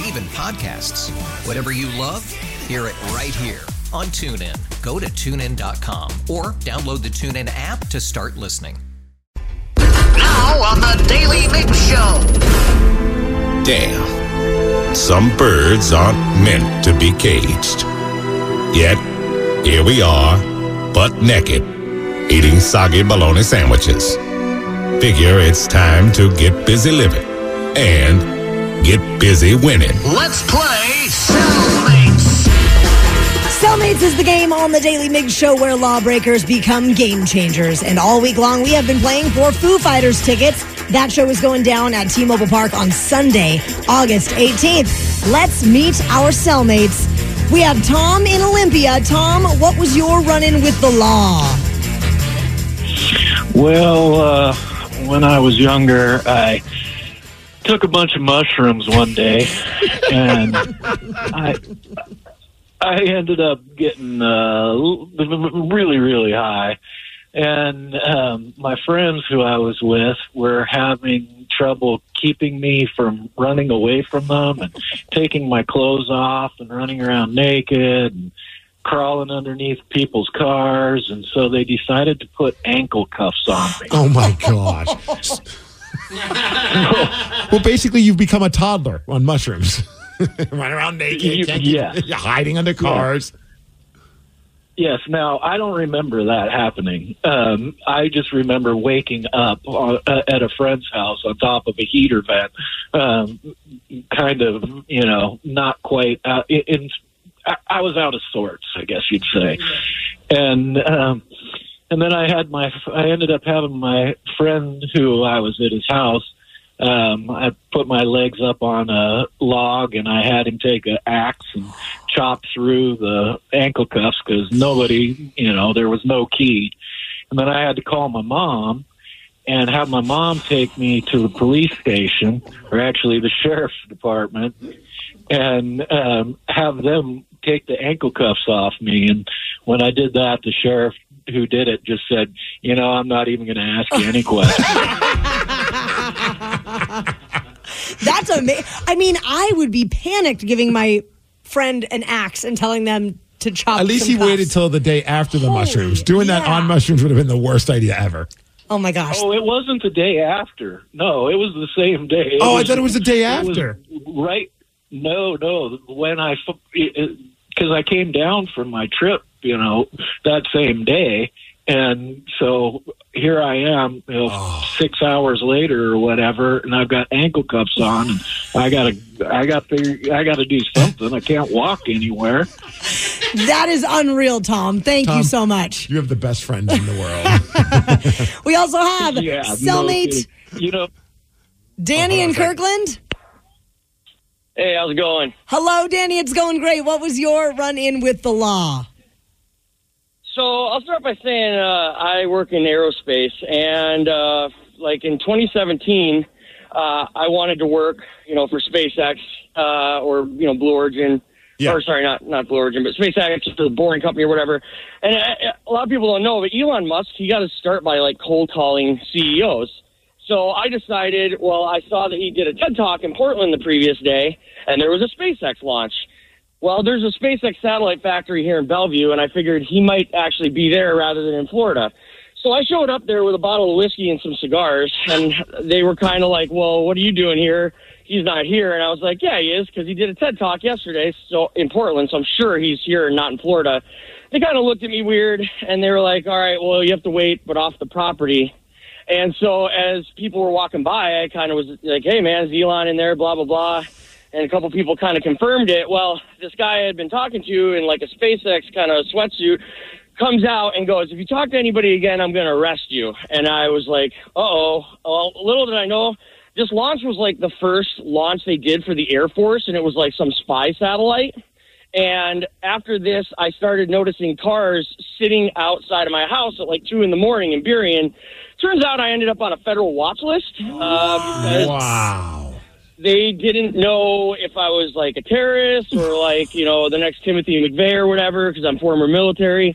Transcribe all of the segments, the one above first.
Yes, and even podcasts. Whatever you love, hear it right here on TuneIn. Go to tunein.com or download the TuneIn app to start listening. Now on the Daily Mig Show. Damn. Some birds aren't meant to be caged. Yet, here we are, butt naked, eating soggy bologna sandwiches. Figure it's time to get busy living and get busy winning. Let's play Cellmates. Cellmates is the game on the Daily Mig Show where lawbreakers become game changers. And all week long, we have been playing for Foo Fighters tickets. That show is going down at T Mobile Park on Sunday, August 18th. Let's meet our cellmates. We have Tom in Olympia. Tom, what was your run in with the law? Well, uh, when I was younger, I took a bunch of mushrooms one day, and I I ended up getting uh, really, really high. And um, my friends who I was with were having trouble keeping me from running away from them and taking my clothes off and running around naked and crawling underneath people's cars. And so they decided to put ankle cuffs on me. Oh my gosh. well, basically, you've become a toddler on mushrooms. Run around naked, You- can't keep- yes. hiding under cars. Yes. Now I don't remember that happening. Um, I just remember waking up on, uh, at a friend's house on top of a heater vent, um, kind of, you know, not quite. Uh, in, in I, I was out of sorts, I guess you'd say, and um, and then I had my. I ended up having my friend who I was at his house. Um, I put my legs up on a log and I had him take an axe and chop through the ankle cuffs because nobody, you know, there was no key. And then I had to call my mom and have my mom take me to the police station, or actually the sheriff's department, and um, have them take the ankle cuffs off me. And when I did that, the sheriff who did it just said, "You know, I'm not even going to ask you any questions." That's amazing. I mean, I would be panicked giving my friend an axe and telling them to chop. At least some he waited till the day after the Holy- mushrooms. Doing that on mushrooms would have been the worst idea ever. Oh my gosh. Oh, it wasn't the day after. No, it was the same day. Oh, I thought it was the day after. right? No, no. When I because I came down from my trip, you know, that same day, and so here I am, you know, Oh. six hours later or whatever, and I've got ankle cuffs on, and I gotta, I got to, I got to do something. I can't walk anywhere. That is unreal, Tom. Thank you so much. You have the best friends in the world. We also have Yeah, cellmate kidding. you know. Danny Oh, in hold on a Kirkland. Hey, how's it going? Hello, Danny. It's going great. What was your run in with the law? So I'll start by saying uh, I work in aerospace, and uh, like in 2017, uh, I wanted to work, you know, for SpaceX uh, or you know Blue Origin. Yeah. Or sorry, not not Blue Origin, but SpaceX, just a boring company or whatever. And uh, a lot of people don't know, but Elon Musk, he got to start by like cold calling CEOs. So I decided, well, I saw that he did a TED Talk in Portland the previous day, and there was a SpaceX launch. Well, there's a SpaceX satellite factory here in Bellevue, and I figured he might actually be there rather than in Florida. So I showed up there with a bottle of whiskey and some cigars, and they were kind of like, "Well, what are you doing here? He's not here." And I was like, "Yeah, he is, because he did a TED Talk yesterday, so in Portland. So I'm sure he's here and not in Florida." they kind of looked at me weird, and they were like, "All right, well, you have to wait, but off the property." And so as people were walking by, I kind of was like, "Hey, man, is Elon in there?" Blah blah blah. And a couple people kind of confirmed it. Well, this guy I had been talking to in like a SpaceX kind of sweatsuit comes out and goes, "If you talk to anybody again, I'm going to arrest you." And I was like, "Uh oh." Well, little did I know, this launch was like the first launch they did for the Air Force, and it was like some spy satellite. And after this, I started noticing cars sitting outside of my house at like two in the morning in Burien. Turns out I ended up on a federal watch list. Uh, Wow. They didn't know if I was like a terrorist or like, you know, the next Timothy McVeigh or whatever because I'm former military.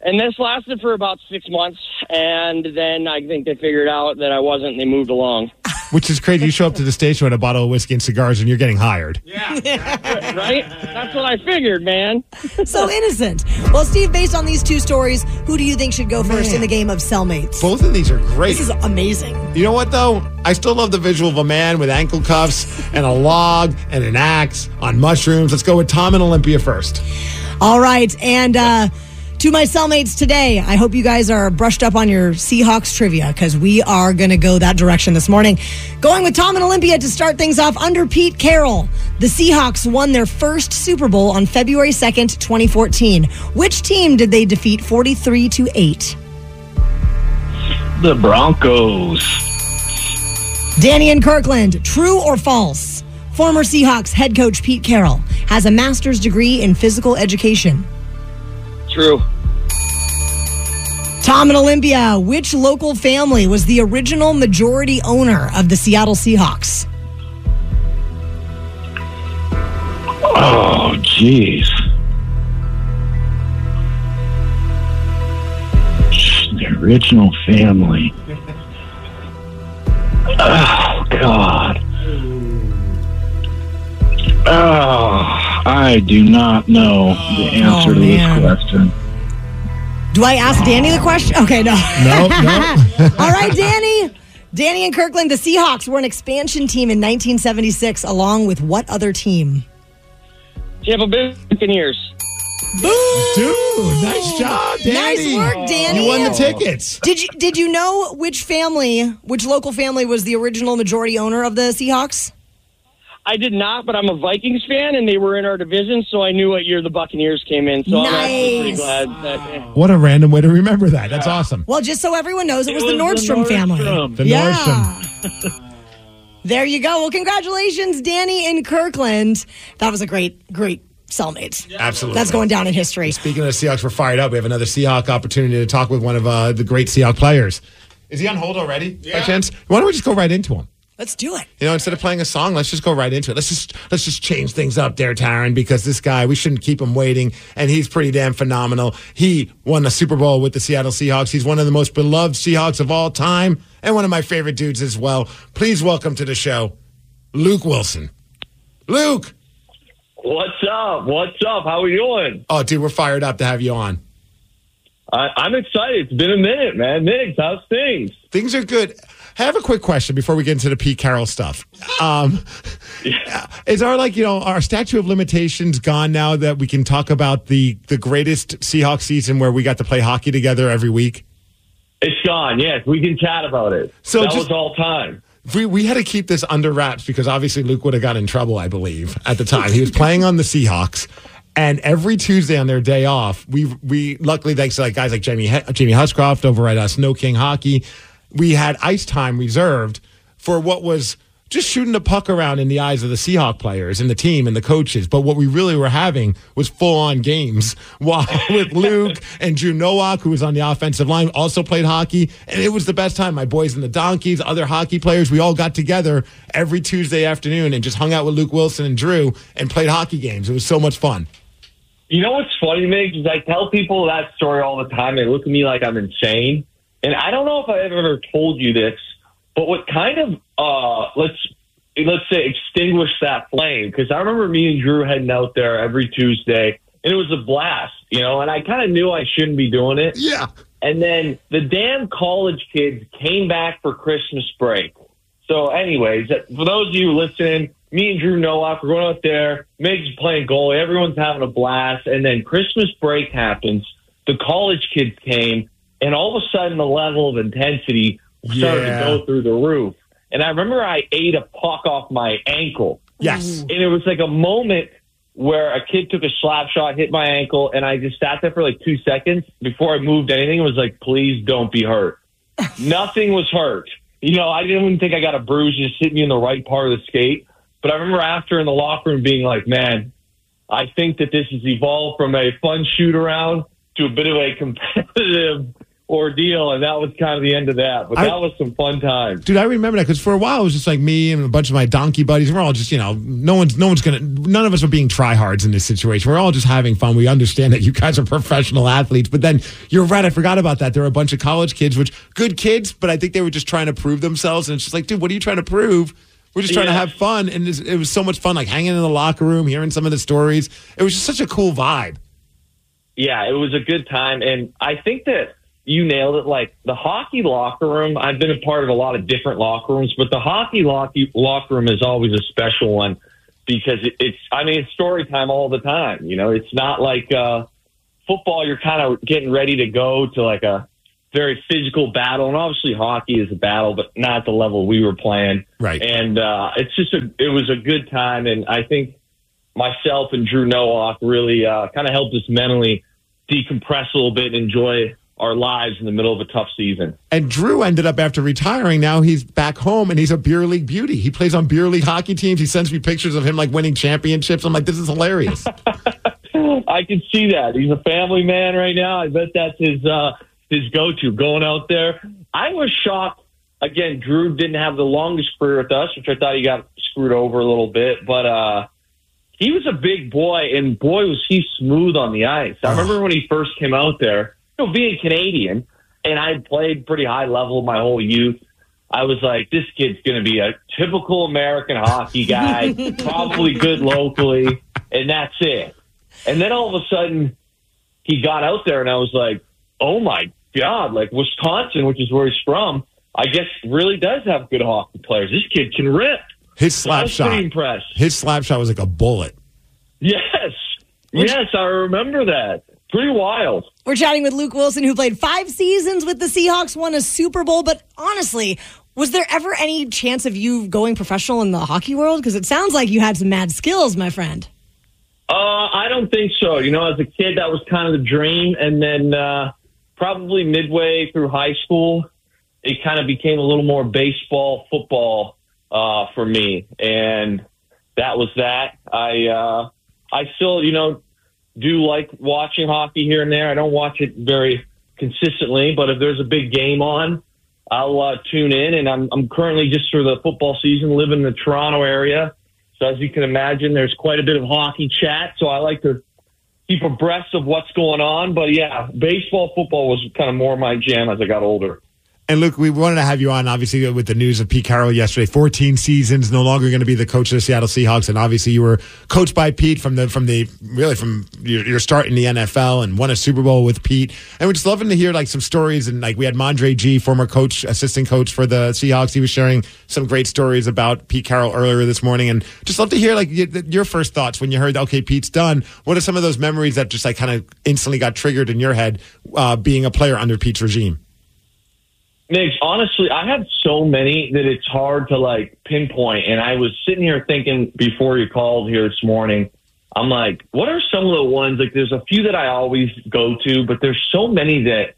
And this lasted for about six months. And then I think they figured out that I wasn't and they moved along. Which is crazy. You show up to the station with a bottle of whiskey and cigars and you're getting hired. Yeah, right? That's what I figured, man. So innocent. Well, Steve, based on these two stories, who do you think should go first in the game of cellmates? Both of these are great. This is amazing. You know what though? I still love the visual of a man with ankle cuffs and a log and an axe on mushrooms. Let's go with Tom and Olympia first. All right. And uh, to my cellmates today, I hope you guys are brushed up on your Seahawks trivia because we are going to go that direction this morning. Going with Tom and Olympia to start things off under Pete Carroll. The Seahawks won their first Super Bowl on February 2nd, 2014. Which team did they defeat 43 to 8? The Broncos. Danny and Kirkland, true or false? Former Seahawks head coach Pete Carroll has a master's degree in physical education. True. Tom and Olympia, which local family was the original majority owner of the Seattle Seahawks? Oh, jeez. The original family. Oh, God. Oh, I do not know the answer Oh, to this oh, question. Do I ask Danny the question? Okay, no. No, no. All right, Danny. Danny and Kirkland, the Seahawks were an expansion team in 1976, along with what other team? Tampa Bay Buccaneers. Dude, nice job, Danny. Nice work, Danny. You won the tickets. Did you did you know which family, which local family was the original majority owner of the Seahawks? I did not, but I'm a Vikings fan, and they were in our division, so I knew what year the Buccaneers came in. So I'm actually pretty Nice. glad that. What a random way to remember that. That's awesome. Well, just so everyone knows, it, was, was the the Nordstrom, family. Nordstrom. The yeah. Nordstrom. There you go. Well, congratulations, Danny and Kirkland. That was a great, great cellmates. Absolutely. That's going down in history. Speaking of the Seahawks, we're fired up. We have another Seahawk opportunity to talk with one of uh, the great Seahawk players. Is he on hold already? By chance? Why don't we just go right into him? Let's do it. You know, instead of playing a song, let's just go right into it. Let's just let's just change things up there, Taryn, because this guy we shouldn't keep him waiting, and he's pretty damn phenomenal. He won the Super Bowl with the Seattle Seahawks. He's one of the most beloved Seahawks of all time, and one of my favorite dudes as well. Please welcome to the show, Luke Willson. Luke, What's up? What's up? How are you doing? oh dude, we're fired up to have you on. I, I'm excited. It's been a minute, man. Migs, how's things? Things are good. I have a quick question before we get into the Pete Carroll stuff. Um, Is our like you know our statute of limitations gone now that we can talk about the the greatest Seahawks season where we got to play hockey together every week? It's gone. Yes, we can chat about it. So that just- was all time. We, we had to keep this under wraps because obviously Luke would have got in trouble, I believe, at the time. He was playing on the Seahawks. And every Tuesday on their day off, we we luckily thanks to like guys like Jamie Jamie Huscroft over at uh, Sno-King Hockey, we had ice time reserved for what was just shooting the puck around in the eyes of the Seahawk players and the team and the coaches. But what we really were having was full on games while with Luke and Drew Nowak, who was on the offensive line, also played hockey. And it was the best time. My boys and the Donkeys, other hockey players, we all got together every Tuesday afternoon and just hung out with Luke Willson and Drew and played hockey games. It was so much fun. You know what's funny, Migs, is I tell people that story all the time. They look at me like I'm insane. And I don't know if I've ever told you this, but what kind of uh let's let's say extinguish that flame because I remember me and Drew heading out there every Tuesday and it was a blast, you know, and I kind of knew I shouldn't be doing it. Yeah. And then the damn college kids came back for Christmas break. So, anyways, for those of you listening, me and Drew Nowak, we're going out there. Migs playing goalie. Everyone's having a blast. And then Christmas break happens. the college kids came, and all of a sudden the level of intensity started Yeah. to go through the roof. And I remember I ate a puck off my ankle. Yes. And it was like a moment where a kid took a slap shot, hit my ankle, and I just sat there for like two seconds before I moved anything. It was like, please don't be hurt. Nothing was hurt. You know, I didn't even think I got a bruise just hitting me in the right part of the skate. But I remember after in the locker room being like, man, I think that this has evolved from a fun shoot around to a bit of a competitive ordeal. And that was kind of the end of that. But I- that was some fun times. Dude, I remember that because for a while it was just like me and a bunch of my donkey buddies. We're all just, you know, no one's, no one's gonna, none of us are being tryhards in this situation. We're all just having fun. We understand that you guys are professional athletes, but then you're right. I forgot about that. There were a bunch of college kids, which good kids, but I think they were just trying to prove themselves. And it's just like, dude, what are you trying to prove? We're just trying to have fun, and it was so much fun, like hanging in the locker room, hearing some of the stories. It was just such a cool vibe. yeah, it was a good time. And I think that you nailed it. Like the hockey locker room, I've been a part of a lot of different locker rooms, but the hockey lock- locker room is always a special one because it, it's, I mean, it's story time all the time. You know, it's not like uh, football, you're kind of getting ready to go to like a very physical battle. And obviously, hockey is a battle, but not the level we were playing. Right. And uh, it's just a, it was a good time. And I think myself and Drew Nowak really uh, kind of helped us mentally decompress a little bit and enjoy our lives in the middle of a tough season. And Drew ended up after retiring. Now he's back home and he's a beer league beauty. He plays on beer league hockey teams. He sends me pictures of him like winning championships. I'm like, this is hilarious. I can see that. He's a family man right now. I bet that's his uh, his go to going out there. I was shocked. Again, Drew didn't have the longest career with us, which I thought he got screwed over a little bit. But uh, he was a big boy, and boy was he smooth on the ice. I remember when he first came out there. You know, being Canadian, and I played pretty high level my whole youth. I was like, this kid's going to be a typical American hockey guy, probably good locally, and that's it. And then all of a sudden, he got out there, and I was like, oh my God, like Wisconsin, which is where he's from, I guess really does have good hockey players. This kid can rip. His I slap was shot. impressed. His slap shot was like a bullet. Yes. Yes, I remember that. Pretty wild. We're chatting with Luke Willson, who played five seasons with the Seahawks, won a Super Bowl. But honestly, was there ever any chance of you going professional in the hockey world? Because it sounds like you had some mad skills, my friend. Uh, I don't think so. You know, as a kid, that was kind of the dream. And then uh, probably midway through high school, it kind of became a little more baseball, football uh, for me. And that was that. I, uh, I still, you know, do like watching hockey here and there. I don't watch it very consistently, but if there's a big game on, I'll uh, tune in. And I'm, I'm currently just for the football season living in the Toronto area. So as you can imagine, there's quite a bit of hockey chat. So I like to keep abreast of what's going on. But yeah, baseball, football was kind of more my jam as I got older. And Luke, we wanted to have you on, obviously, with the news of Pete Carroll yesterday. 14 seasons, no longer going to be the coach of the Seattle Seahawks. And obviously, you were coached by Pete from the, from the, really from your, your start in the NFL and won a Super Bowl with Pete. And we're just loving to hear like some stories. And like we had Mondre G, former coach, assistant coach for the Seahawks. He was sharing some great stories about Pete Carroll earlier this morning. And just love to hear like your first thoughts when you heard, okay, Pete's done. What are some of those memories that just like kind of instantly got triggered in your head uh, being a player under Pete's regime? Migs, honestly, I have so many that it's hard to like pinpoint. And I was sitting here thinking before you called here this morning, I'm like, what are some of the ones? Like, there's a few that I always go to, but there's so many that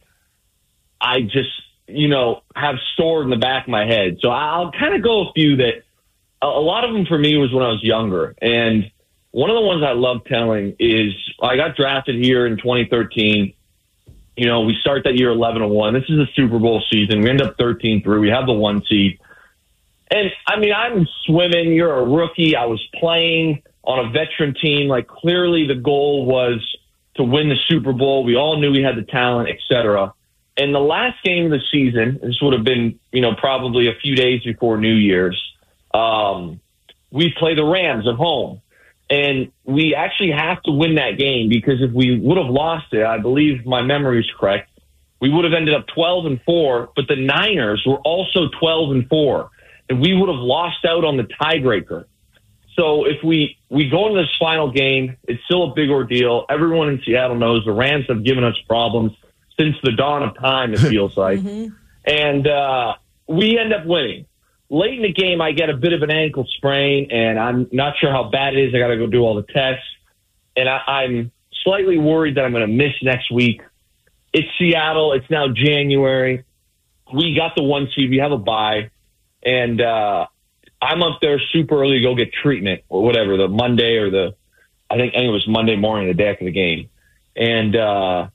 I just, you know, have stored in the back of my head. So I'll kind of go a few that a lot of them for me was when I was younger. And one of the ones I love telling is I got drafted here in 2013 you know, we start that year 11 and 1. This is a Super Bowl season. We end up 13 through. We have the one seed. And I mean, I'm swimming. You're a rookie. I was playing on a veteran team. Like clearly the goal was to win the Super Bowl. We all knew we had the talent, et cetera. And the last game of the season, this would have been, you know, probably a few days before New Year's. Um, we play the Rams at home. And we actually have to win that game because if we would have lost it, I believe my memory is correct, we would have ended up 12 and 4, but the Niners were also 12 and 4, and we would have lost out on the tiebreaker. so if we we go into this final game, it's still a big ordeal. Everyone in Seattle knows the Rams have given us problems since the dawn of time. It feels like, and uh, we end up winning. Late in the game, I get a bit of an ankle sprain, and I'm not sure how bad it is. I got to go do all the tests, and I, I'm slightly worried that I'm going to miss next week. It's Seattle. It's now January. We got the one seed. We have a bye, and uh, I'm up there super early to go get treatment or whatever the Monday or the I think, I think it was Monday morning, the day after the game, and uh,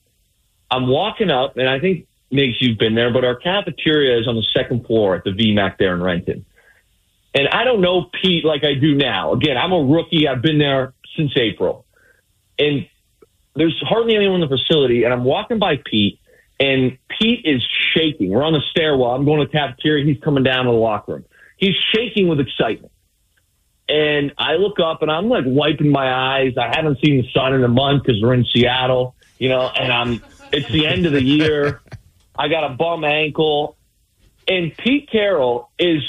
I'm walking up, and I think Migs, you've been there, but our cafeteria is on the second floor at the VMAC there in Renton. And I don't know Pete like I do now. Again, I'm a rookie. I've been there since April. And there's hardly anyone in the facility. And I'm walking by Pete, and Pete is shaking. We're on the stairwell. I'm going to the cafeteria. He's coming down to the locker room. He's shaking with excitement. And I look up and I'm like wiping my eyes. I haven't seen the sun in a month because we're in Seattle, you know, and I'm, it's the end of the year. I got a bum ankle. And Pete Carroll is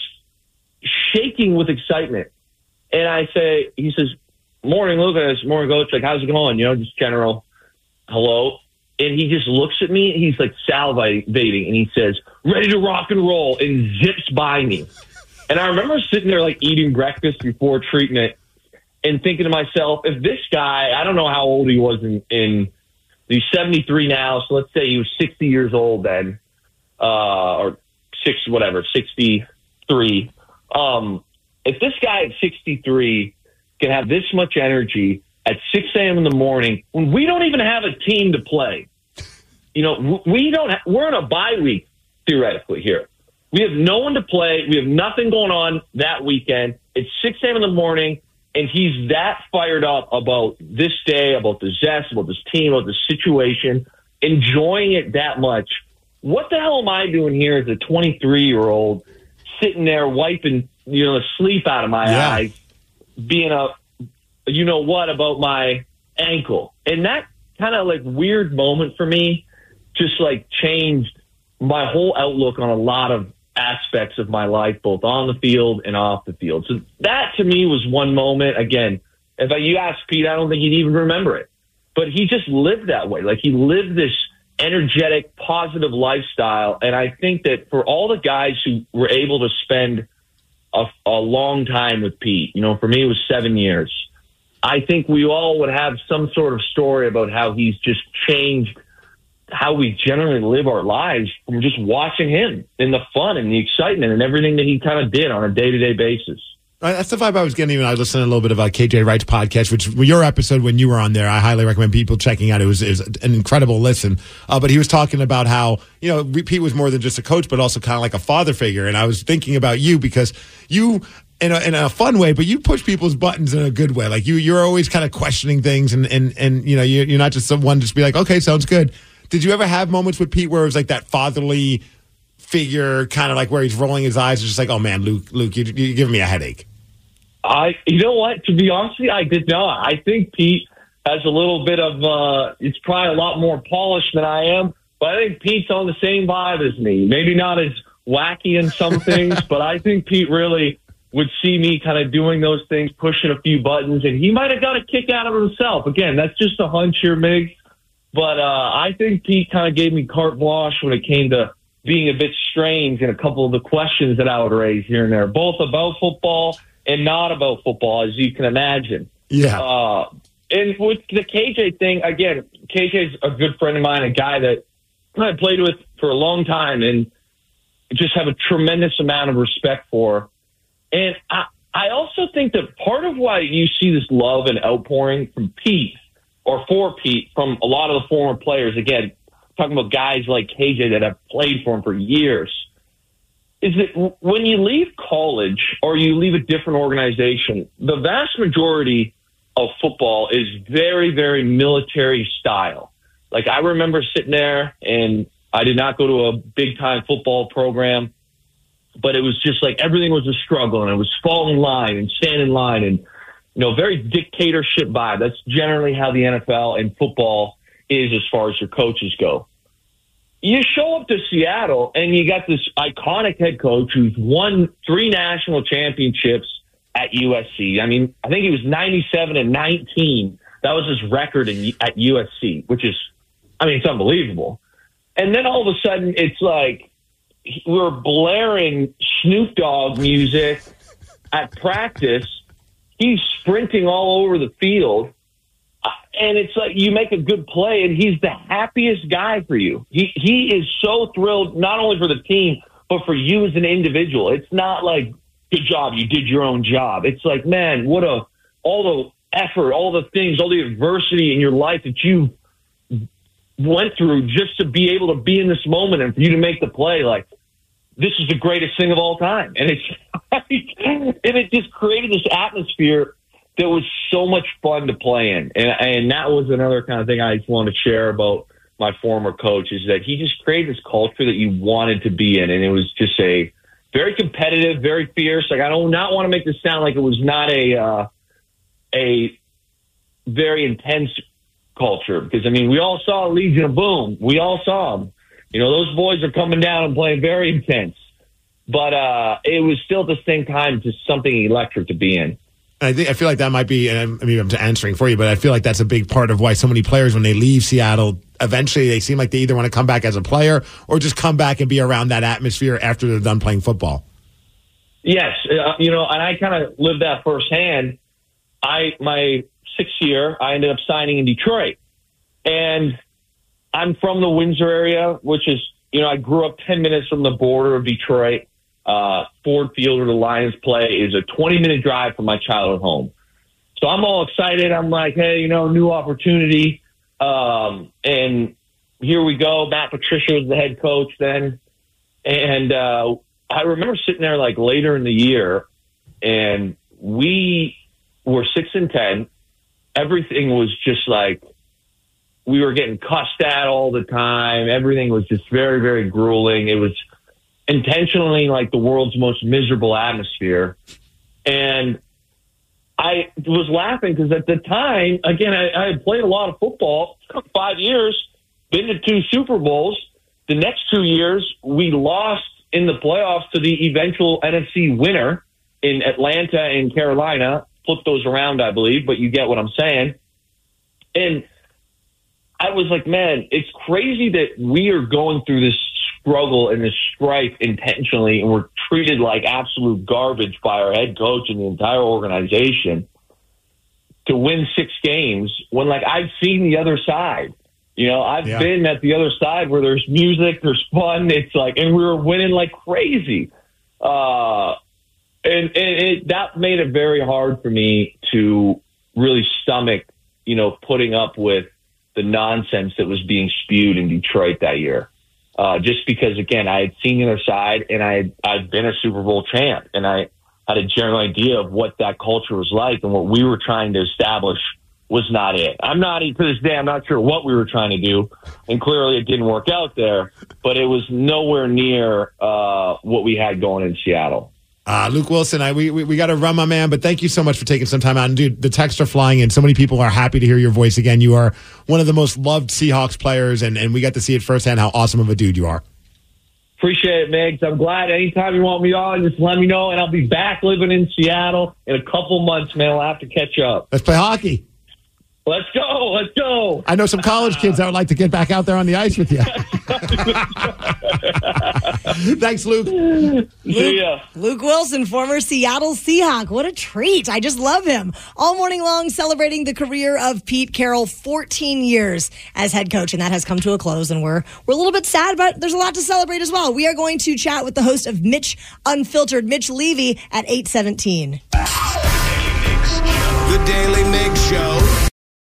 shaking with excitement. And I say, he says, morning, Lucas, morning, coach. Like, how's it going? You know, just general hello. And he just looks at me. He's like salivating and he says, ready to rock and roll and zips by me. And I remember sitting there like eating breakfast before treatment and thinking to myself, if this guy, I don't know how old he was in, in he's 73 now. So let's say he was 60 years old then, uh, or six, whatever, 63. Um, if this guy at 63 can have this much energy at 6 a.m. in the morning when we don't even have a team to play, you know, we don't, ha- we're in a bye week theoretically here. We have no one to play. We have nothing going on that weekend. It's 6 a.m. in the morning, and he's that fired up about this day, about the zest, about this team, about the situation, enjoying it that much. What the hell am I doing here as a 23 year old sitting there wiping, you know, the sleep out of my Yeah. eyes, being a, you know what, about my ankle? And that kind of like weird moment for me just like changed my whole outlook on a lot of aspects of my life, both on the field and off the field. So that to me was one moment. Again, if I, you ask Pete, I don't think he'd even remember it. But he just lived that way. Like he lived this energetic, positive lifestyle. And I think that for all the guys who were able to spend a, a long time with Pete, you know, for me it was seven years. I think we all would have some sort of story about how he's just changed how we generally live our lives from just watching him and the fun and the excitement and everything that he kind of did on a day to day basis. That's the vibe I was getting when I listened to a little bit about KJ Wright's podcast, which your episode when you were on there, I highly recommend people checking out. It was, it was an incredible listen. Uh, but he was talking about how, you know, Pete was more than just a coach, but also kind of like a father figure. And I was thinking about you because you, in a, in a fun way, but you push people's buttons in a good way. Like you, you're always kind of questioning things and, and, and, you know, you're, you're not just someone just be like, okay, sounds good. Did you ever have moments with Pete where it was like that fatherly figure, kind of like where he's rolling his eyes, and just like, oh man, Luke, Luke, you, you're giving me a headache? I, you know what? To be honest with you, I did not. I think Pete has a little bit of, uh, it's probably a lot more polished than I am, but I think Pete's on the same vibe as me. Maybe not as wacky in some things, but I think Pete really would see me kind of doing those things, pushing a few buttons, and he might have got a kick out of himself. Again, that's just a hunch here, Migs. But uh, I think Pete kind of gave me carte blanche when it came to being a bit strange in a couple of the questions that I would raise here and there, both about football and not about football, as you can imagine. Yeah. Uh, and with the KJ thing, again, KJ's a good friend of mine, a guy that I played with for a long time and just have a tremendous amount of respect for. And I, I also think that part of why you see this love and outpouring from Pete or for Pete from a lot of the former players, again, talking about guys like KJ that have played for him for years, is that when you leave college or you leave a different organization, the vast majority of football is very, very military style. Like I remember sitting there and I did not go to a big time football program, but it was just like everything was a struggle and it was fall in line and stand in line and, you know, very dictatorship vibe. That's generally how the NFL and football is as far as your coaches go you show up to Seattle and you got this iconic head coach who's won three national championships at USC. I mean, I think he was 97 and 19. That was his record in, at USC, which is, I mean, it's unbelievable. And then all of a sudden, it's like we're blaring Snoop Dogg music at practice. He's sprinting all over the field. And it's like you make a good play, and he's the happiest guy for you. He he is so thrilled, not only for the team, but for you as an individual. It's not like good job, you did your own job. It's like, man, what a all the effort, all the things, all the adversity in your life that you went through just to be able to be in this moment and for you to make the play. Like this is the greatest thing of all time, and it's and it just created this atmosphere that was so much fun to play in, and and that was another kind of thing I just wanted to share about my former coach is that he just created this culture that you wanted to be in, and it was just a very competitive, very fierce. Like I don't not want to make this sound like it was not a uh, a very intense culture because I mean we all saw Legion of Boom, we all saw them. You know those boys are coming down and playing very intense, but uh, it was still at the same time just something electric to be in. I think I feel like that might be. And I mean, I'm answering for you, but I feel like that's a big part of why so many players, when they leave Seattle, eventually they seem like they either want to come back as a player or just come back and be around that atmosphere after they're done playing football. Yes, uh, you know, and I kind of lived that firsthand. I my sixth year, I ended up signing in Detroit, and I'm from the Windsor area, which is you know I grew up ten minutes from the border of Detroit. Uh, Ford Field where the Lions play is a 20 minute drive from my childhood home. So I'm all excited. I'm like, hey, you know, new opportunity. Um, and here we go. Matt Patricia was the head coach then. And uh, I remember sitting there like later in the year, and we were six and ten. Everything was just like we were getting cussed at all the time. Everything was just very, very grueling. It was intentionally like the world's most miserable atmosphere. And I was laughing because at the time, again, I, I had played a lot of football, five years, been to two Super Bowls. The next two years, we lost in the playoffs to the eventual NFC winner in Atlanta and Carolina. Flip those around, I believe, but you get what I'm saying. And I was like, man, it's crazy that we are going through this struggle and this strife intentionally, and we're treated like absolute garbage by our head coach and the entire organization to win six games when, like, I've seen the other side. You know, I've Yeah. been at the other side where there's music, there's fun. It's like, and we were winning like crazy. Uh, and, and it, that made it very hard for me to really stomach, you know, putting up with the nonsense that was being spewed in Detroit that year. Uh, just because, again, I had seen the other side and I I'd been a Super Bowl champ and I had a general idea of what that culture was like and what we were trying to establish was not it. I'm not, to this day, I'm not sure what we were trying to do. And clearly it didn't work out there, but it was nowhere near, uh, what we had going in Seattle. Uh, Luke Willson, I, we, we, we got to run, my man, but thank you so much for taking some time out. And dude, the texts are flying in. So many people are happy to hear your voice again. You are one of the most loved Seahawks players, and, and we got to see it firsthand how awesome of a dude you are. Appreciate it, Migs. I'm glad anytime you want me on, just let me know, and I'll be back living in Seattle in a couple months, man. I'll have to catch up. Let's play hockey. Let's go. Let's go. I know some college kids that would like to get back out there on the ice with you. Thanks, Luke. See ya. Luke Willson, former Seattle Seahawk. What a treat. I just love him. All morning long celebrating the career of Pete Carroll, 14 years as head coach, and that has come to a close. And we're we're a little bit sad, but there's a lot to celebrate as well. We are going to chat with the host of Mitch Unfiltered, Mitch Levy, at 817. The Daily Mig Show.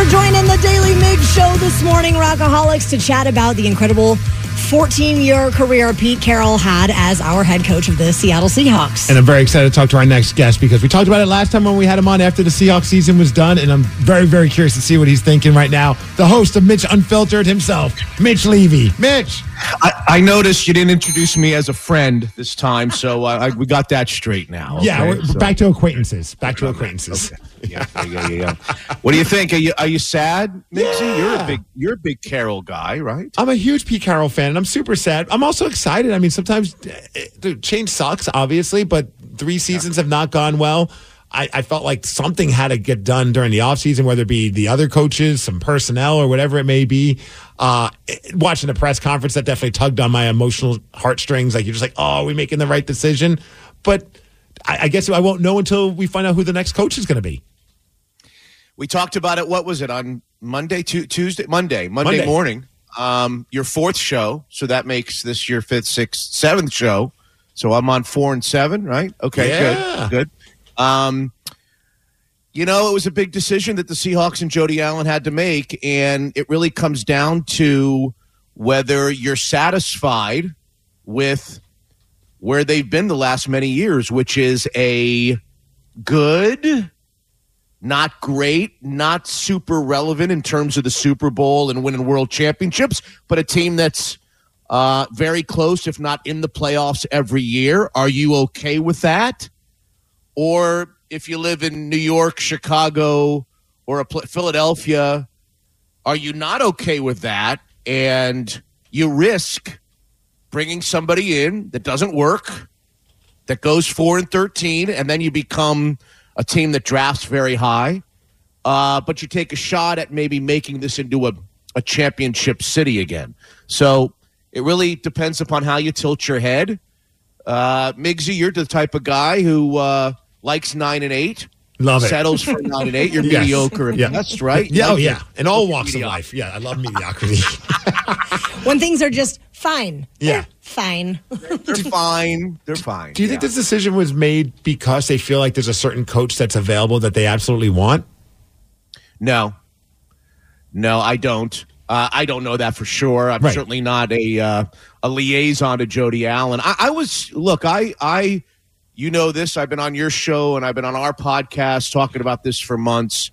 For joining the Daily Mig Show this morning, Rockaholics, to chat about the incredible 14 year career Pete Carroll had as our head coach of the Seattle Seahawks. And I'm very excited to talk to our next guest because we talked about it last time when we had him on after the Seahawks season was done. And I'm very, very curious to see what he's thinking right now. The host of Mitch Unfiltered himself, Mitch Levy. Mitch. I, I noticed you didn't introduce me as a friend this time, so uh, I, we got that straight now. Yeah, okay? we're So- back to acquaintances. Back to acquaintances. yeah, yeah, yeah, yeah. What do you think? Are you are you sad, Migsy? You're a big you're a big Carroll guy, right? I'm a huge Pete Carroll fan, and I'm super sad. I'm also excited. I mean, sometimes uh, dude, change sucks, obviously, but three seasons have not gone well. I, I felt like something had to get done during the offseason, whether it be the other coaches, some personnel, or whatever it may be. Uh, it- watching the press conference, that definitely tugged on my emotional heartstrings. Like, you're just like, oh, are we making the right decision? But I, I guess I won't know until we find out who the next coach is going to be. We talked about it. What was it on Monday, Tu- Tuesday, Monday, Monday, Monday. morning? Um, your fourth show, so that makes this your fifth, sixth, seventh show. So I'm on four and seven, right? Okay, Yeah. good, good. Um, you know, it was a big decision that the Seahawks and Jody Allen had to make, and it really comes down to whether you're satisfied with where they've been the last many years, which is a good, not great, not super relevant in terms of the Super Bowl and winning world championships, but a team that's uh, very close, if not in the playoffs every year. Are you okay with that? Or if you live in New York, Chicago, or a pl- Philadelphia, are you not okay with that? And you risk bringing somebody in that doesn't work, that goes four and thirteen, and then you become a team that drafts very high. Uh, but you take a shot at maybe making this into a, a championship city again. So it really depends upon how you tilt your head. Uh, Migsy, you're the type of guy who uh, likes nine and eight. Love it. Settles for nine and eight. You're Yes. mediocre at Yeah. best, right? Yeah, oh, Like yeah. it. In all walks of life. Yeah, I love mediocrity. when things are just fine. Yeah. Fine. They're fine. They're fine. Do you think this decision was made because they feel like there's a certain coach that's available that they absolutely want? No, no, I don't. Uh, I don't know that for sure. I'm Right. certainly not a uh, a liaison to Jody Allen. I, I was look. I I you know this. I've been on your show and I've been on our podcast talking about this for months.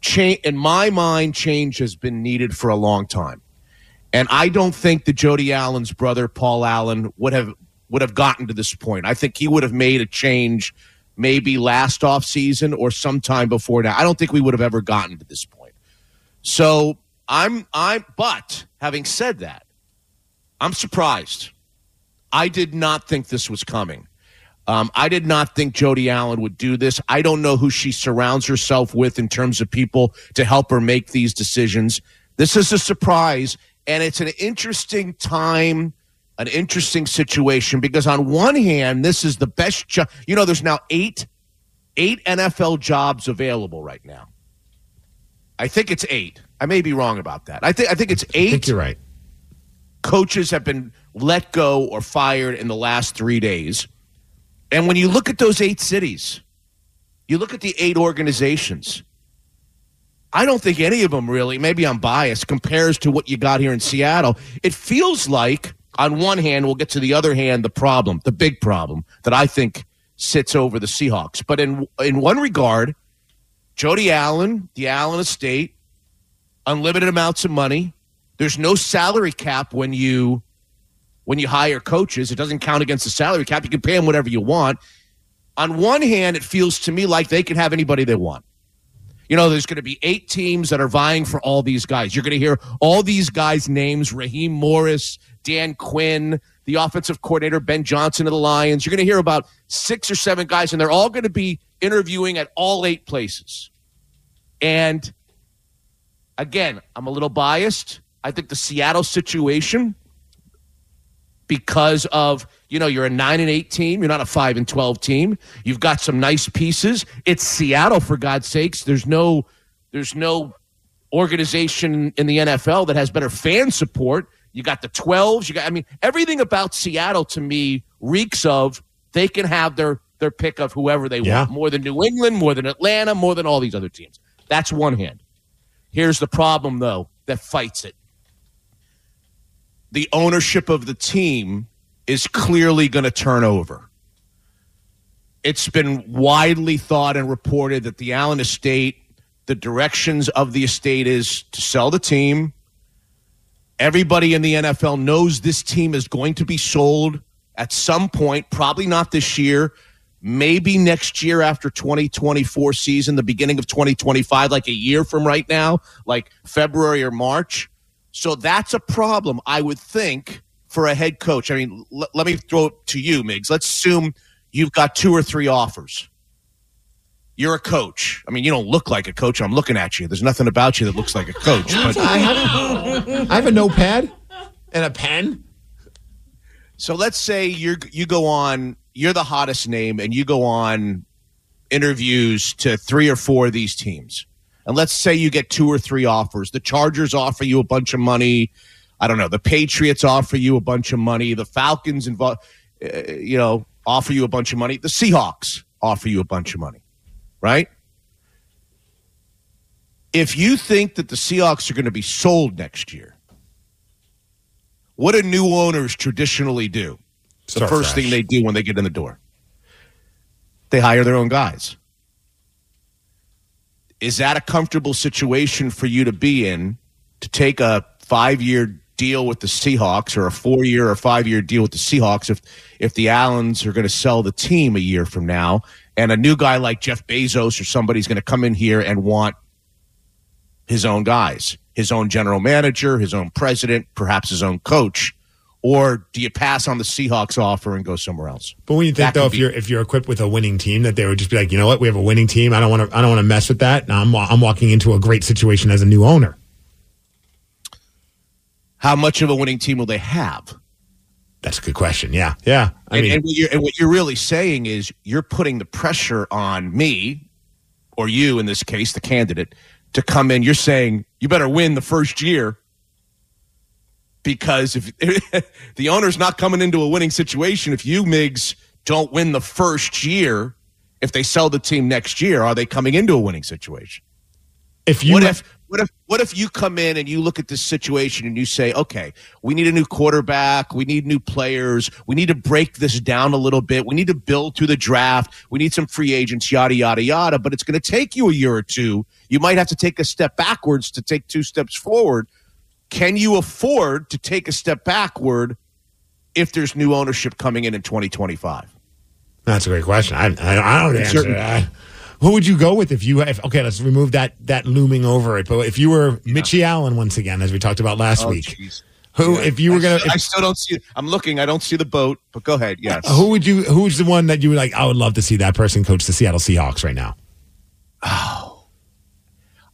Change in my mind, change has been needed for a long time, and I don't think that Jody Allen's brother Paul Allen would have would have gotten to this point. I think he would have made a change maybe last off season or sometime before now. I don't think we would have ever gotten to this point. So I'm I'm but having said that, I'm surprised. I did not think this was coming. Um, I did not think Jody Allen would do this. I don't know who she surrounds herself with in terms of people to help her make these decisions. This is a surprise, and it's an interesting time, an interesting situation because on one hand, this is the best job. You know, there's now eight eight NFL jobs available right now. I think it's eight. I may be wrong about that. I think I think it's eight. I think you're right. Coaches have been let go or fired in the last three days. And when you look at those eight cities, you look at the eight organizations. I don't think any of them really, maybe I'm biased, compares to what you got here in Seattle. It feels like, on one hand, we'll get to the other hand, the problem, the big problem that I think sits over the Seahawks. But in in one regard, Jody Allen, the Allen estate, unlimited amounts of money. There's no salary cap when you when you hire coaches. It doesn't count against the salary cap. You can pay them whatever you want. On one hand, it feels to me like they can have anybody they want. You know, there's going to be eight teams that are vying for all these guys. You're going to hear all these guys' names Raheem Morris, Dan Quinn, the offensive coordinator, Ben Johnson of the Lions. You're going to hear about six or seven guys, and they're all going to be interviewing at all eight places. And again, I'm a little biased. I think the Seattle situation, because of you know you're a nine and eight team, you're not a five and twelve team. You've got some nice pieces. It's Seattle for God's sakes. There's no there's no organization in the NFL that has better fan support. You got the 12s. You got I mean everything about Seattle to me reeks of they can have their their pick of whoever they Yeah. want more than New England, more than Atlanta, more than all these other teams. That's one hand. Here's the problem though that fights it. The ownership of the team is clearly going to turn over. It's been widely thought and reported that the Allen estate, the directions of the estate is to sell the team. Everybody in the NFL knows this team is going to be sold at some point, probably not this year, maybe next year after 2024 season, the beginning of 2025, like a year from right now, like February or March. So that's a problem, I would think, for a head coach. I mean, l- let me throw it to you, Migs. Let's assume you've got two or three offers. You're a coach. I mean, you don't look like a coach. I'm looking at you. There's nothing about you that looks like a coach. But I have, I have a notepad and a pen. So let's say you're you go on, you're the hottest name, and you go on interviews to three or four of these teams. And let's say you get two or three offers. The Chargers offer you a bunch of money. I don't know. The Patriots offer you a bunch of money. The Falcons involve, uh, you know, offer you a bunch of money. The Seahawks offer you a bunch of money, right? If you think that the Seahawks are going to be sold next year, what do new owners traditionally do? the first fresh. thing they do when they get in the door. They hire their own guys. Is that a comfortable situation for you to be in to take a five year deal with the Seahawks or a four year or five year deal with the Seahawks if if the Allens are going to sell the team a year from now and a new guy like Jeff Bezos or somebody's going to come in here and want his own guys, his own general manager, his own president, perhaps his own coach? Or do you pass on the Seahawks offer and go somewhere else? But when you think That though, if be- you're if you're equipped with a winning team, that they would just be like, you know what, we have a winning team. I don't want to I don't want to mess with that. I'm I'm walking into a great situation as a new owner. How much of a winning team will they have? That's a good question. Yeah, yeah. I and, mean, and, what you're, and what you're really saying is you're putting the pressure on me, or you in this case, the candidate, to come in. You're saying you better win the first year because if the owner's not coming into a winning situation, if you Migs don't win the first year, if they sell the team next year, are they coming into a winning situation? if you what if what if what if you come in and you look at this situation and you say, okay, we need a new quarterback, we need new players, we need to break this down a little bit, we need to build through the draft, we need some free agents, yada yada yada. But it's going to take you a year or two. You might have to take a step backwards to take two steps forward. Can you afford to take a step backward if there's new ownership coming in in 2025? that's a great question. I I, I don't answer Certain- that. Who would you go with if you if okay? Let's remove that that looming over it. But if you were Mitchie Allen once again, as we talked about last Oh, week, jeez. who if you were gonna still- I still don't see. I'm looking. I don't see the boat. But go ahead. Yes. who would you who's the one that you would like? I would love to see that person coach the Seattle Seahawks right now. Oh.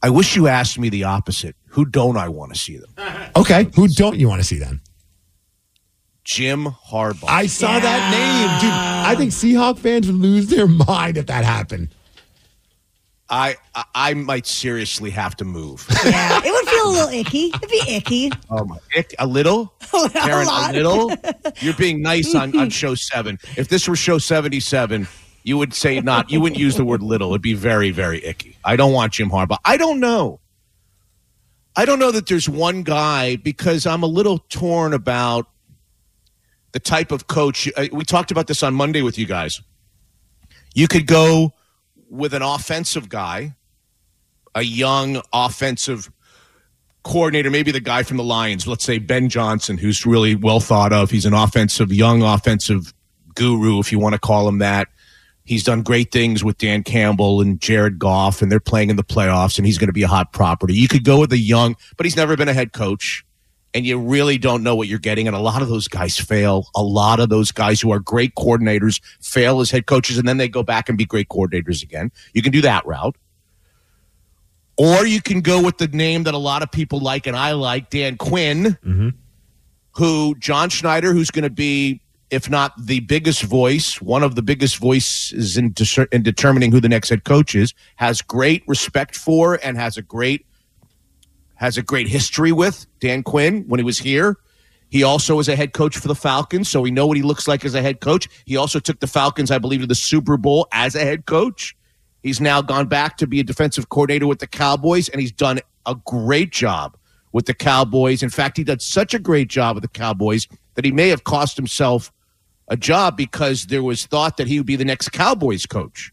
I wish you asked me the opposite. Who don't I want to see them? Okay, who don't you want to see then? Jim Harbaugh. I saw that name, dude. I think Seahawk fans would lose their mind if that happened. I, I I might seriously have to move. Yeah, it would feel a little icky. It'd be icky. Oh my! Ick, a little, a Karen, a, lot. little. You're being nice on, on show seven. If this were show seventy-seven, you would say not. You wouldn't use the word little. It'd be very, very icky. I don't want Jim Harbaugh. I don't know. I don't know that there's one guy because I'm a little torn about the type of coach. uh, We talked about this on Monday with you guys. You could go with an offensive guy, a young offensive coordinator, maybe the guy from the Lions, let's say Ben Johnson, who's really well thought of. He's an offensive, young offensive guru, if you want to call him that. He's done great things with Dan Campbell and Jared Goff, and they're playing in the playoffs, and he's going to be a hot property. You could go with a young, but he's never been a head coach, and you really don't know what you're getting. And a lot of those guys fail. A lot of those guys who are great coordinators fail as head coaches, and then they go back and be great coordinators again. You can do that route. Or you can go with the name that a lot of people like and I like, Dan Quinn, mm-hmm. who John Schneider, who's going to be, if not the biggest voice, one of the biggest voices in, discer- in determining who the next head coach is, has great respect for and has a great has a great history with Dan Quinn when he was here. He also is a head coach for the Falcons, so we know what he looks like as a head coach. He also took the Falcons, I believe, to the Super Bowl as a head coach. He's now gone back to be a defensive coordinator with the Cowboys, and he's done a great job with the Cowboys. In fact, he did such a great job with the Cowboys that he may have cost himself a job because there was thought that he would be the next Cowboys coach.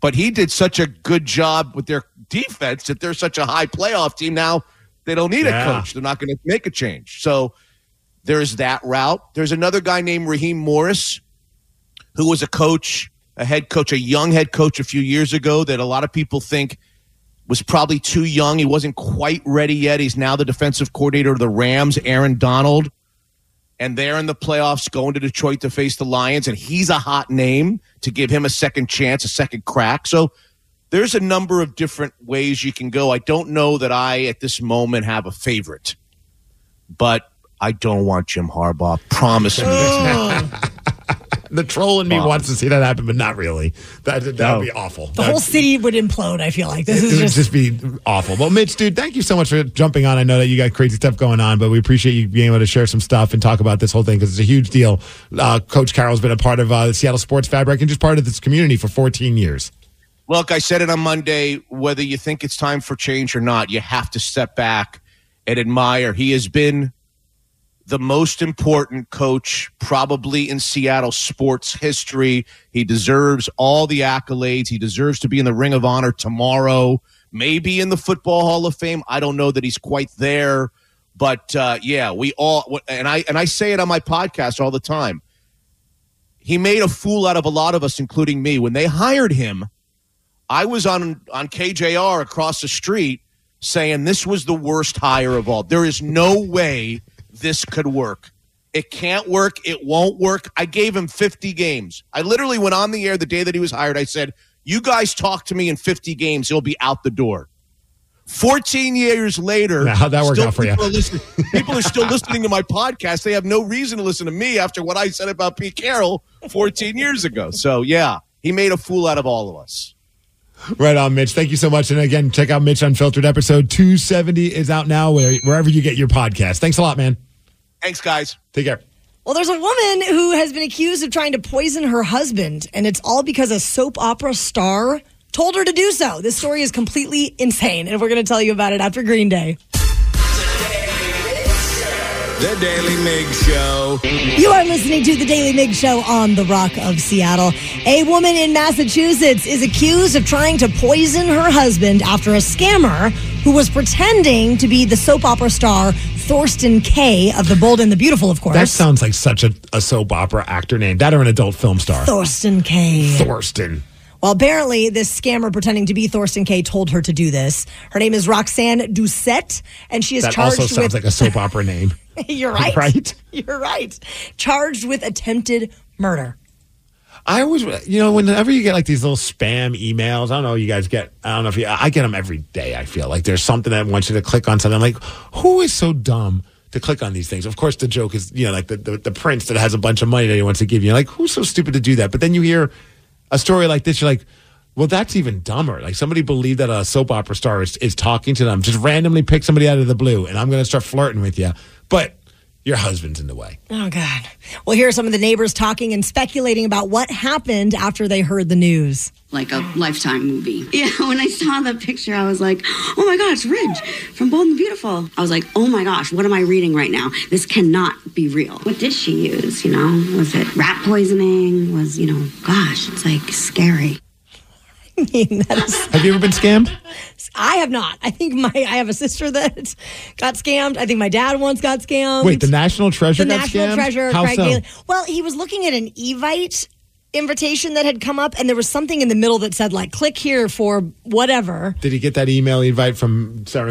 But he did such a good job with their defense that they're such a high playoff team now. They don't need Yeah. a coach. They're not going to make a change. So there's that route. There's another guy named Raheem Morris, who was a coach, a head coach, a young head coach a few years ago that a lot of people think was probably too young. He wasn't quite ready yet. He's now the defensive coordinator of the Rams, Aaron Donald. And they're in the playoffs going to Detroit to face the Lions. And he's a hot name to give him a second chance, a second crack. So there's a number of different ways you can go. I don't know that I, at this moment, have a favorite, but I don't want Jim Harbaugh. Promise me. Oh. The troll in me wants to see that happen, but not really. That that No. would be awful. The whole city would implode, I feel like. This it is would just, just be awful. Well, Mitch, dude, thank you so much for jumping on. I know that you got crazy stuff going on, but we appreciate you being able to share some stuff and talk about this whole thing because it's a huge deal. Uh, Coach Carroll's been a part of uh, the Seattle sports fabric and just part of this community for 14 years. Look, I said it on Monday. Whether you think it's time for change or not, you have to step back and admire. He has been the most important coach probably in Seattle sports history. He deserves all the accolades. He deserves to be in the Ring of Honor tomorrow, maybe in the Football Hall of Fame. I don't know that he's quite there, but uh, yeah, we all and I and I say it on my podcast all the time. He made a fool out of a lot of us, including me, when they hired him. I was on on KJR across the street saying this was the worst hire of all. There is no way this could work. It can't work. It won't work. I gave him 50 games. I literally went on the air the day that he was hired. I said, "You guys talk to me in 50 games, he'll be out the door." 14 years later, Now, how'd that work out for you? people Are people are still listening to my podcast. They have no reason to listen to me after what I said about Pete Carroll 14 years ago. So, yeah, he made a fool out of all of us. Right on, Mitch. Thank you so much. And again, check out Mitch Unfiltered. Episode 270 is out now where, wherever you get your podcast. Thanks a lot, man. Thanks, guys. Take care. well, there's a woman who has been accused of trying to poison her husband, and it's all because a soap opera star told her to do so. This story is completely insane, and we're going to tell you about it after Green Day. The Daily Mig Show. You are listening to the Daily Mig Show on the Rock of Seattle. A woman in Massachusetts is accused of trying to poison her husband after a scammer who was pretending to be the soap opera star Thorsten Kaye. of The Bold and the Beautiful, of course. That sounds like such a, a soap opera actor name. That or an adult film star. Thorsten Kaye. Thorsten. Well, apparently, this scammer pretending to be Thorsten K told her to do this. Her name is Roxanne Doucette, and she is That charged also sounds with. like a soap opera name. You're right. Right? You're right. Charged with attempted murder. I always, you know, whenever you get like these little spam emails, I don't know, you guys get, I don't know if you, I get them every day. I feel like there's something that wants you to click on something. I'm like, who is so dumb to click on these things? Of course, the joke is, you know, like the, the, the prince that has a bunch of money that he wants to give you. Like, who's so stupid to do that? But then you hear a story like this, you're like, well, that's even dumber. Like somebody believed that a soap opera star is, is talking to them, just randomly pick somebody out of the blue, and I'm going to start flirting with you. But your husband's in the way. Oh, God. Well, here are some of the neighbors talking and speculating about what happened after they heard the news. like a lifetime movie. Yeah, when I saw the picture, I was like, oh my gosh, Ridge from Bold and Beautiful. I was like, oh my gosh, what am I reading right now? This cannot be real. What did she use? You know, was it rat poisoning? Was, you know, gosh, it's like scary. I mean, that is Have you ever been scammed? I have not. I think my I have a sister that got scammed. I think my dad once got scammed. Wait, the National Treasure the got national scammed? treasure. How Craig so? Daly. Well, he was looking at an Evite invitation that had come up, and there was something in the middle that said like, "Click here for whatever." Did he get that email invite from sorry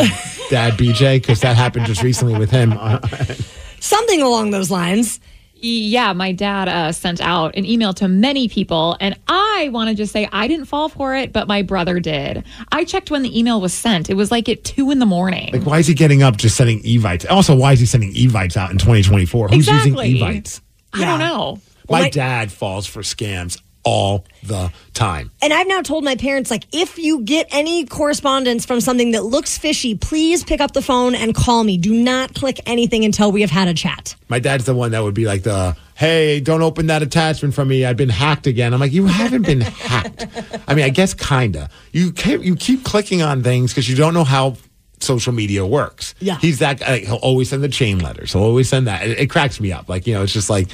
dad, BJ? Because that happened just recently with him. Something along those lines. Yeah, my dad uh, sent out an email to many people, and I want to just say I didn't fall for it, but my brother did. I checked when the email was sent. It was like at two in the morning. Like, why is he getting up just sending Evites? Also, why is he sending Evites out in 2024? Who's Exactly. using Evites? I don't know. My, my- dad falls for scams all the time. And I've now told my parents, like, if you get any correspondence from something that looks fishy, please pick up the phone and call me. Do not click anything until we have had a chat. My dad's the one that would be like the, hey, don't open that attachment from me. I've been hacked again. I'm like, you haven't been hacked. I mean, I guess kinda. You keep, you keep clicking on things because you don't know how social media works. Yeah. He's that guy. He'll always send the chain letters. He'll always send that. It, it cracks me up. Like, you know, it's just like,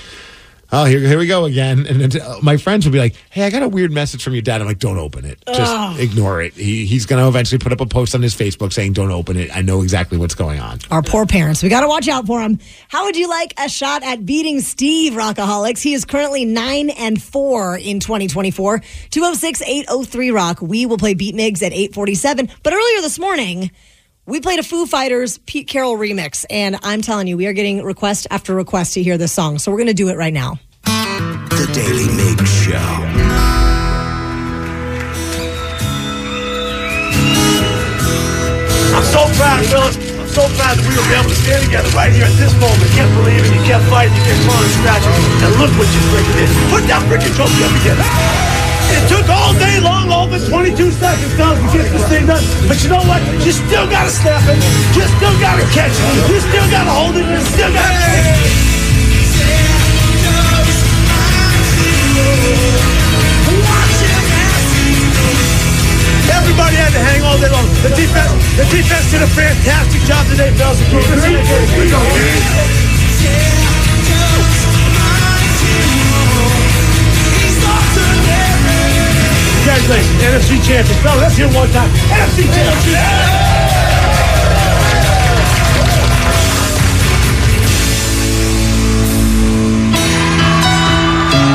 oh, here, here we go again. And then uh, my friends will be like, hey, I got a weird message from your dad. I'm like, don't open it. Just Ugh. ignore it. He, he's going to eventually put up a post on his Facebook saying, don't open it. I know exactly what's going on. Our poor parents. We got to watch out for them. How would you like a shot at beating Steve Rockaholics? He is currently 9 and 4 in 2024. 206 803 Rock. We will play Beat Migs at 847. But earlier this morning, we played a Foo Fighters Pete Carroll remix. And I'm telling you, we are getting request after request to hear this song. So we're going to do it right now. The Daily Mig Show. I'm so proud, fellas. I'm so proud that we were able to stand together right here at this moment. You kept believing, you kept fighting, you kept clawing and scratching. And look what you freaking did. Put that freaking trophy up again. It took all day long, all the 22 seconds, fellas, to get this thing done. But you know what? You still gotta snap it. You still gotta catch it. You still gotta hold it. You still gotta. Everybody had to hang all day long. The defense, the defense did a fantastic job today, fellas. Congratulations, NFC champions. Fellas, let's hear one time. NFC champions. You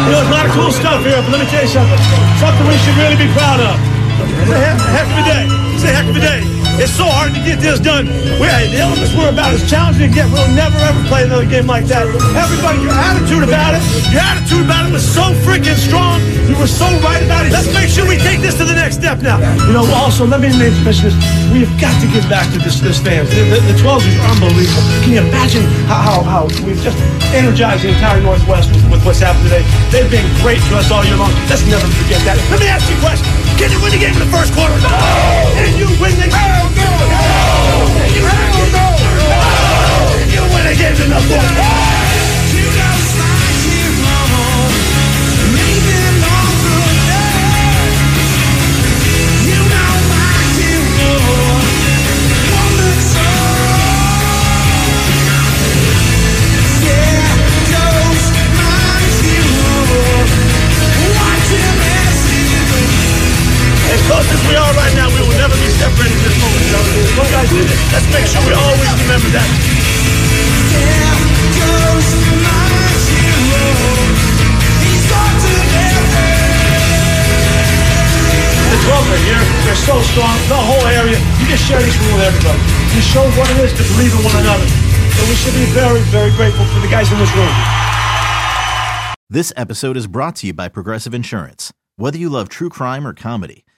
know, there's a lot of cool stuff here, but let me tell you something. Something we should really be proud of. It's a heck, heck of a day. It's a heck of a day. It's so hard to get this done. We, the elements we're about as challenging to get. We'll never ever play another game like that. Everybody, your attitude about it, your attitude about it was so freaking strong. You were so right about it. Let's make sure we take this to the next step now. You know, also, let me mention this. We have got to give back to this, this fans. The, the, the 12s are unbelievable. Can you imagine how, how, how we've just energized the entire Northwest with, with what's happened today? They've been great to us all year long. Let's never forget that. Let me ask you a question. Can you win the game in the first quarter? No! Can you win the game? Hell no! No! Can you win the game? No! Can you win the game in the fourth close as we are right now, we will never be separated in this moment. fellas. Look, guys, let's make sure we always remember that. The 12 are here. They're so strong. The whole area. You just share this room with everybody. You show what it is to believe in one another. So we should be very, very grateful for the guys in this room. This episode is brought to you by Progressive Insurance. Whether you love true crime or comedy,